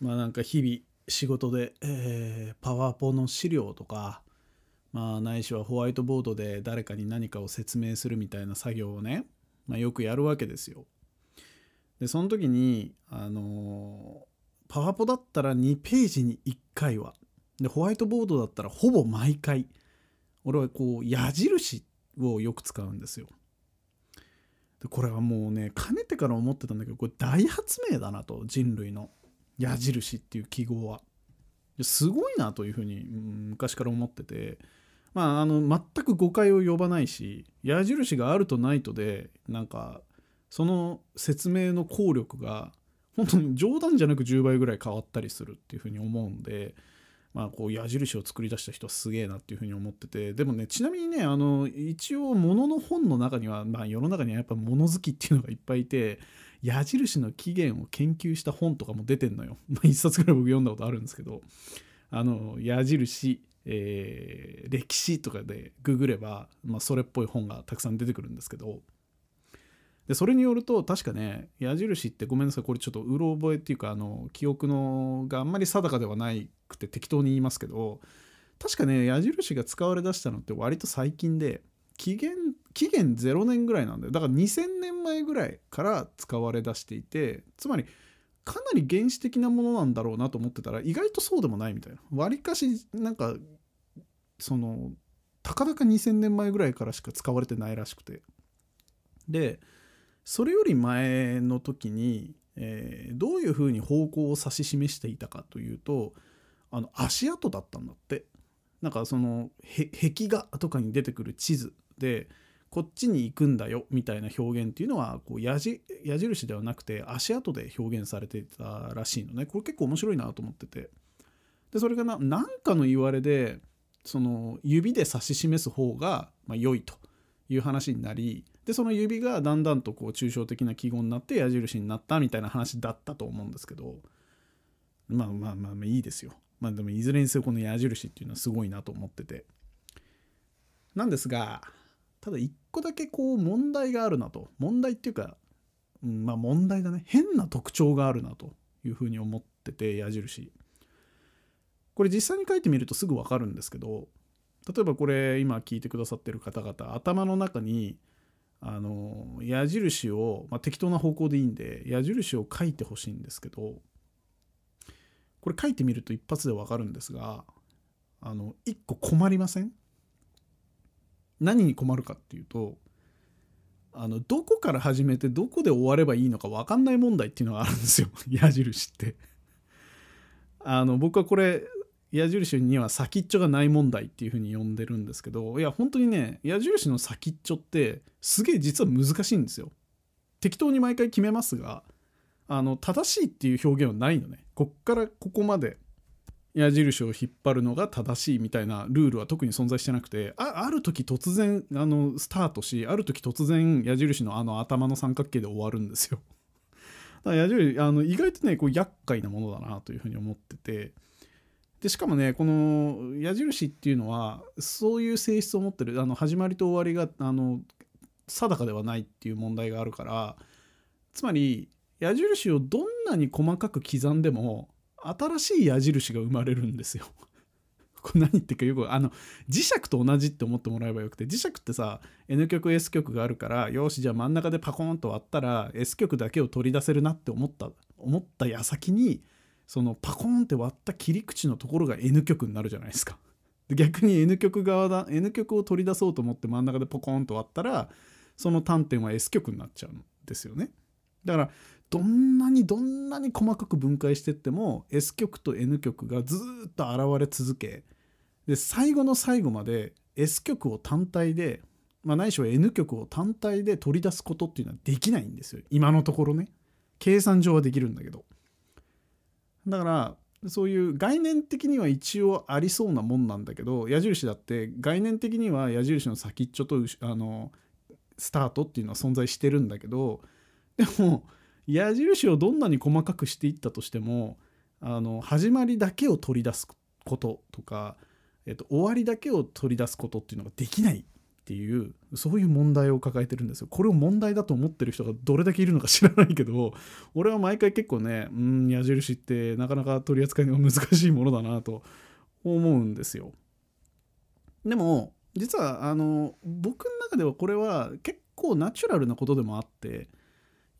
まあなんか日々仕事で、えー、パワポの資料とか、まあないしはホワイトボードで誰かに何かを説明するみたいな作業をね、まあ、よくやるわけですよ。でその時にあのー、パワポだったら2ページに1回はでホワイトボードだったらほぼ毎回俺はこう矢印をよく使うんですよ。でこれはもうねかねてから思ってたんだけどこれ大発明だなと人類の矢印っていう記号は。すごいなというふうに昔から思っててまああの全く誤解を呼ばないし矢印があるとないとでなんかその説明の効力が本当に冗談じゃなく10倍ぐらい変わったりするっていうふうに思うんで、まあ、こう矢印を作り出した人はすげえなっていうふうに思っててでもねちなみにねあの一応物の本の中には、まあ、世の中にはやっぱ物好きっていうのがいっぱいいて矢印の起源を研究した本とかも出てんのよ。まあ、一冊ぐらい僕読んだことあるんですけどあの矢印えー、歴史とかでググれば、まあ、それっぽい本がたくさん出てくるんですけどでそれによると確かね矢印ってごめんなさいこれちょっとうろ覚えっていうかあの記憶のがあんまり定かではなくて適当に言いますけど確かね矢印が使われだしたのって割と最近で紀元紀元0年ぐらいなんだよ。だから2000年前ぐらいから使われだしていてつまりかなり原始的なものなんだろうなと思ってたら意外とそうでもないみたいな。わりかしなんかそのたかだか2000年前ぐらいからしか使われてないらしくて。でそれより前の時に、えー、どういうふうに方向を指し示していたかというとあの足跡だったんだって。なんかその壁画とかに出てくる地図でこっちに行くんだよみたいな表現っていうのはこう矢印ではなくて足跡で表現されていたらしいのねこれ結構面白いなと思っててでそれが何かの言われでその指で指し示す方がま良いという話になりでその指がだんだんとこう抽象的な記号になって矢印になったみたいな話だったと思うんですけどまあまあまあいいですよ。まあでもいずれにせよこの矢印っていうのはすごいなと思ってて。なんですがただ一個だけこう問題があるなと。問題っていうか、うん、まあ問題だね。変な特徴があるなというふうに思ってて矢印。これ実際に書いてみるとすぐ分かるんですけど例えばこれ今聞いてくださってる方々頭の中にあの矢印を、まあ、適当な方向でいいんで矢印を書いてほしいんですけどこれ書いてみると一発でわかるんですがあの1個困りません？何に困るかっていうとあのどこから始めてどこで終わればいいのか分かんない問題っていうのがあるんですよ 矢印って。あの僕はこれ矢印には先っちょがない問題っていうふうに呼んでるんですけどいや本当にね矢印の先っちょってすげえ実は難しいんですよ。適当に毎回決めますがあの正しいっていう表現はないのね。こっからここまで矢印を引っ張るのが正しいみたいなルールは特に存在してなくてあある時突然あのスタートしある時突然矢印のあの頭の三角形で終わるんですよ。だから矢印あの意外とねこう厄介なものだなというふうに思ってて。でしかもねこの矢印っていうのはそういう性質を持ってるあの始まりと終わりがあの定かではないっていう問題があるからつまり矢印をどんなに細かく刻んでも新しい矢印が生まれるんですよ。これ何言ってるかよくあの磁石と同じって思ってもらえばよくて磁石ってさ N 極 S 極があるからよしじゃあ真ん中でパコーンと割ったら S 極だけを取り出せるなって思った思った矢先にそのパコーンって割った切り口のところが N 極になるじゃないですか。逆に N 極側だ N 極を取り出そうと思って真ん中でポコンと割ったらその端点は S 極になっちゃうんですよね。だからどんなにどんなに細かく分解してっても S 極と N 極がずっと現れ続けで最後の最後まで S 極を単体で、まあ、ないしは N 極を単体で取り出すことっていうのはできないんですよ。今のところね。計算上はできるんだけど。だからそういう概念的には一応ありそうなもんなんだけど矢印だって概念的には矢印の先っちょとあのスタートっていうのは存在してるんだけどでも矢印をどんなに細かくしていったとしてもあの始まりだけを取り出すこととか、えっと、終わりだけを取り出すことっていうのができないっていうそういう問題を抱えてるんですよ。これを問題だと思ってる人がどれだけいるのか知らないけど俺は毎回結構ねうん矢印ってなかなか取り扱いが難しいものだなと思うんですよ。でも実はあの僕の中ではこれは結構ナチュラルなことでもあって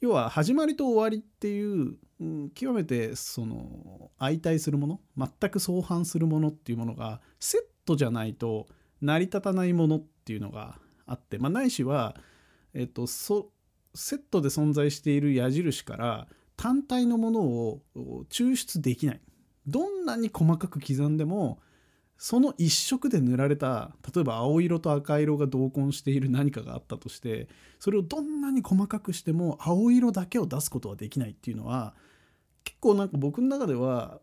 要は始まりと終わりっていう、うん、極めてその相対するもの全く相反するものっていうものがセットじゃないと成り立たないものっていうのがあって、まあ、ないしは、えっと、そセットで存在している矢印から単体のものを抽出できない。どんなに細かく刻んでもその一色で塗られた例えば青色と赤色が同梱している何かがあったとしてそれをどんなに細かくしても青色だけを出すことはできないっていうのは結構なんか僕の中では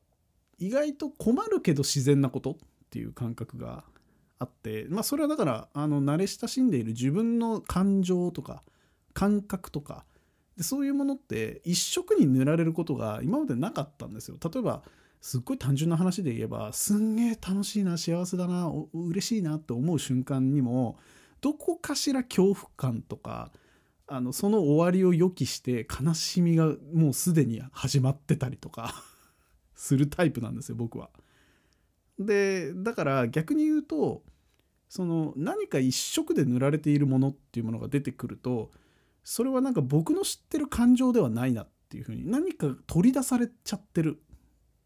意外と困るけど自然なことっていう感覚があってまあそれはだからあの慣れ親しんでいる自分の感情とか感覚とかでそういうものって一色に塗られることが今までなかったんですよ。例えばすっごい単純な話で言えばすんげえ楽しいな幸せだな嬉しいなって思う瞬間にもどこかしら恐怖感とかあのその終わりを予期して悲しみがもうすでに始まってたりとか するタイプなんですよ僕は。でだから逆に言うとその何か一色で塗られているものっていうものが出てくるとそれはなんか僕の知ってる感情ではないなっていうふうに何か取り出されちゃってる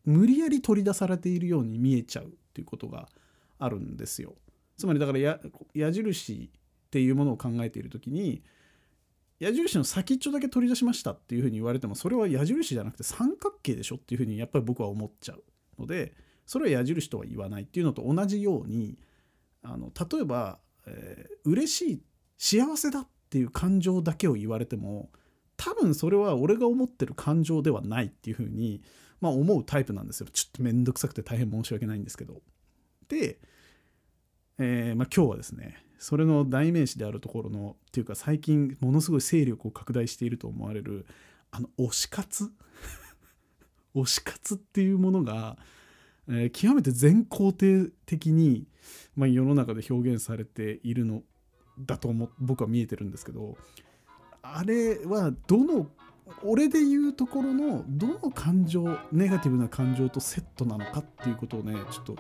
無理やり取り出されているように見えちゃうっていうことがあるんですよ。つまりだから矢印っていうものを考えている時に矢印の先っちょだけ取り出しましたっていうふうに言われてもそれは矢印じゃなくて三角形でしょっていうふうにやっぱり僕は思っちゃうのでそれは矢印とは言わないっていうのと同じようにあの例えば、えー、嬉しい幸せだっていう感情だけを言われても多分それは俺が思ってる感情ではないっていうふうにまあ、思うタイプなんですよ。ちょっと面倒くさくて大変申し訳ないんですけど。で、えー、まあ、今日はですねそれの代名詞であるところのっていうか最近ものすごい勢力を拡大していると思われるあの推し活？推し活っていうものが、えー、極めて全肯定的に、まあ、世の中で表現されているのだと思僕は見えてるんですけどあれはどの俺で言うところのどの感情ネガティブな感情とセットなのかっていうことをねちょっと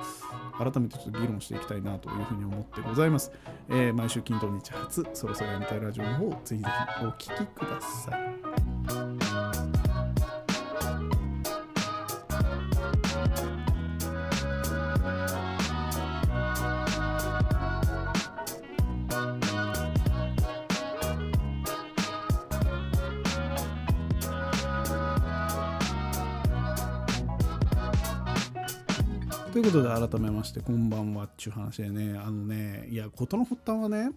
改めてちょっと議論していきたいなというふうに思ってございます、えー、毎週金土日初そろそろやめたいラジオの方ぜひぜひお聴きください。ということで改めましてこんばんはっちゅう話でねあのねいや事の発端はね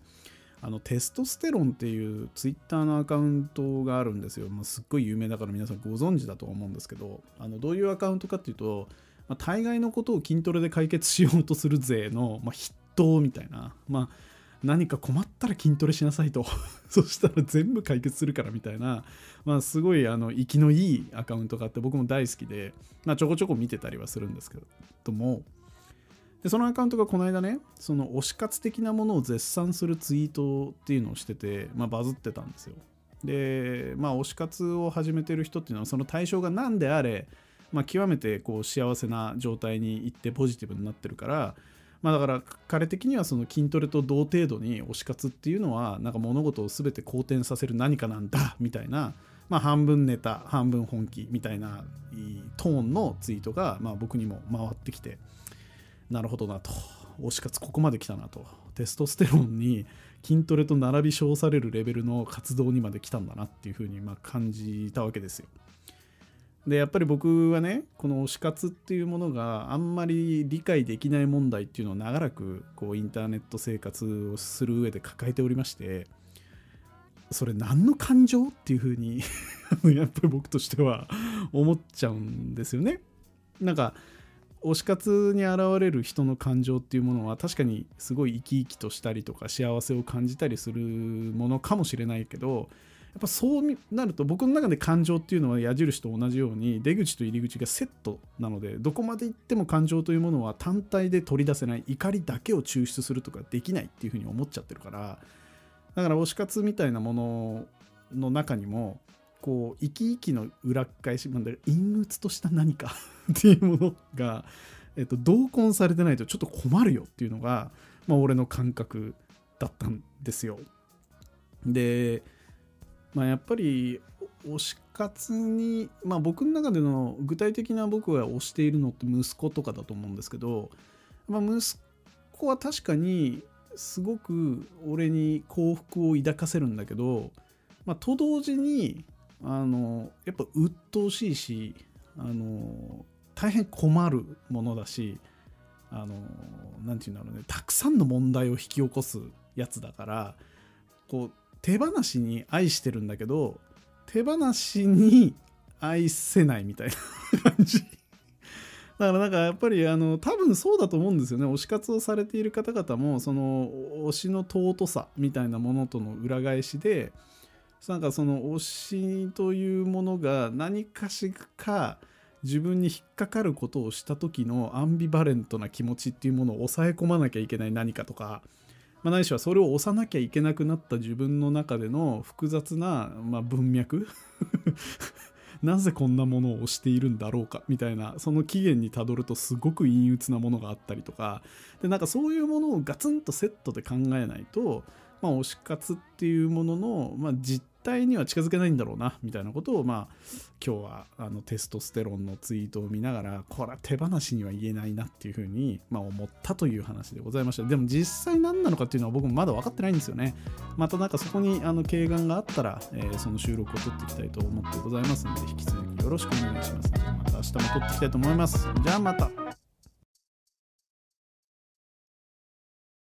あのテストステロンっていうツイッターのアカウントがあるんですよ、まあ、すっごい有名だから皆さんご存知だと思うんですけどあのどういうアカウントかっていうと、まあ、大概のことを筋トレで解決しようとする税の、まあ、筆頭みたいなまあ何か困ったら筋トレしなさいと。そしたら全部解決するからみたいな、まあ、すごいあの生きのいいアカウントがあって僕も大好きで、まあ、ちょこちょこ見てたりはするんですけども。でそのアカウントがこの間ねその推し活的なものを絶賛するツイートっていうのをしてて、まあ、バズってたんですよ。でまあ推し活を始めてる人っていうのはその対象が何であれ、まあ、極めてこう幸せな状態に行ってポジティブになってるからまあだから彼的にはその筋トレと同程度に推し活っていうのはなんか物事を全て好転させる何かなんだみたいな、まあ、半分ネタ半分本気みたいなトーンのツイートがまあ僕にも回ってきてなるほどなと推し活ここまで来たなとテストステロンに筋トレと並び称されるレベルの活動にまで来たんだなっていうふうにま感じたわけですよ。でやっぱり僕はねこの推し活っていうものがあんまり理解できない問題っていうのを長らくこうインターネット生活をする上で抱えておりましてそれ何の感情っていうふうに やっぱり僕としては思っちゃうんですよね。なんか推し活に現れる人の感情っていうものは確かにすごい生き生きとしたりとか幸せを感じたりするものかもしれないけどやっぱそうなると僕の中で感情っていうのは矢印と同じように出口と入り口がセットなのでどこまで行っても感情というものは単体で取り出せない怒りだけを抽出するとかできないっていうふうに思っちゃってるからだから推し活みたいなものの中にもこう生き生きの裏返し陰鬱とした何かっていうものが、えっと、同梱されてないとちょっと困るよっていうのが、まあ、俺の感覚だったんですよ。で、まあ、やっぱり推し活に、まあ、僕の中での具体的な僕が推しているのって息子とかだと思うんですけど、まあ、息子は確かにすごく俺に幸福を抱かせるんだけど、まあ、と同時にあのやっぱ鬱陶しいしあの大変困るものだしあの何て言うんだろうねたくさんの問題を引き起こすやつだからこう手放しに愛してるんだけど手放しに愛せないみたいな 感じ。だからなんかやっぱりあの多分そうだと思うんですよね。推し活をされている方々もその推しの尊さみたいなものとの裏返しでなんかその推しというものが何かしか自分に引っかかることをした時のアンビバレントな気持ちっていうものを抑え込まなきゃいけない何かとか、まあ、ないしはそれを押さなきゃいけなくなった自分の中での複雑な、まあ、文脈？なぜこんなものを押しているんだろうか？みたいなその起源にたどるとすごく陰鬱なものがあったりとか。でなんかそういうものをガツンとセットで考えないと、まあ、推し活っていうものの、まあ、実対には近づけないんだろうなみたいなことをまあ今日はあのテストステロンのツイートを見ながらこれは手放しには言えないなっていうふうに、まあ、思ったという話でございました。でも実際何なのかっていうのは僕もまだ分かってないんですよね。またなんかそこにあの軽眼があったら、えー、その収録を撮っていきたいと思ってございますので引き続きよろしくお願いします。また明日も撮っていきたいと思います。じゃあまた。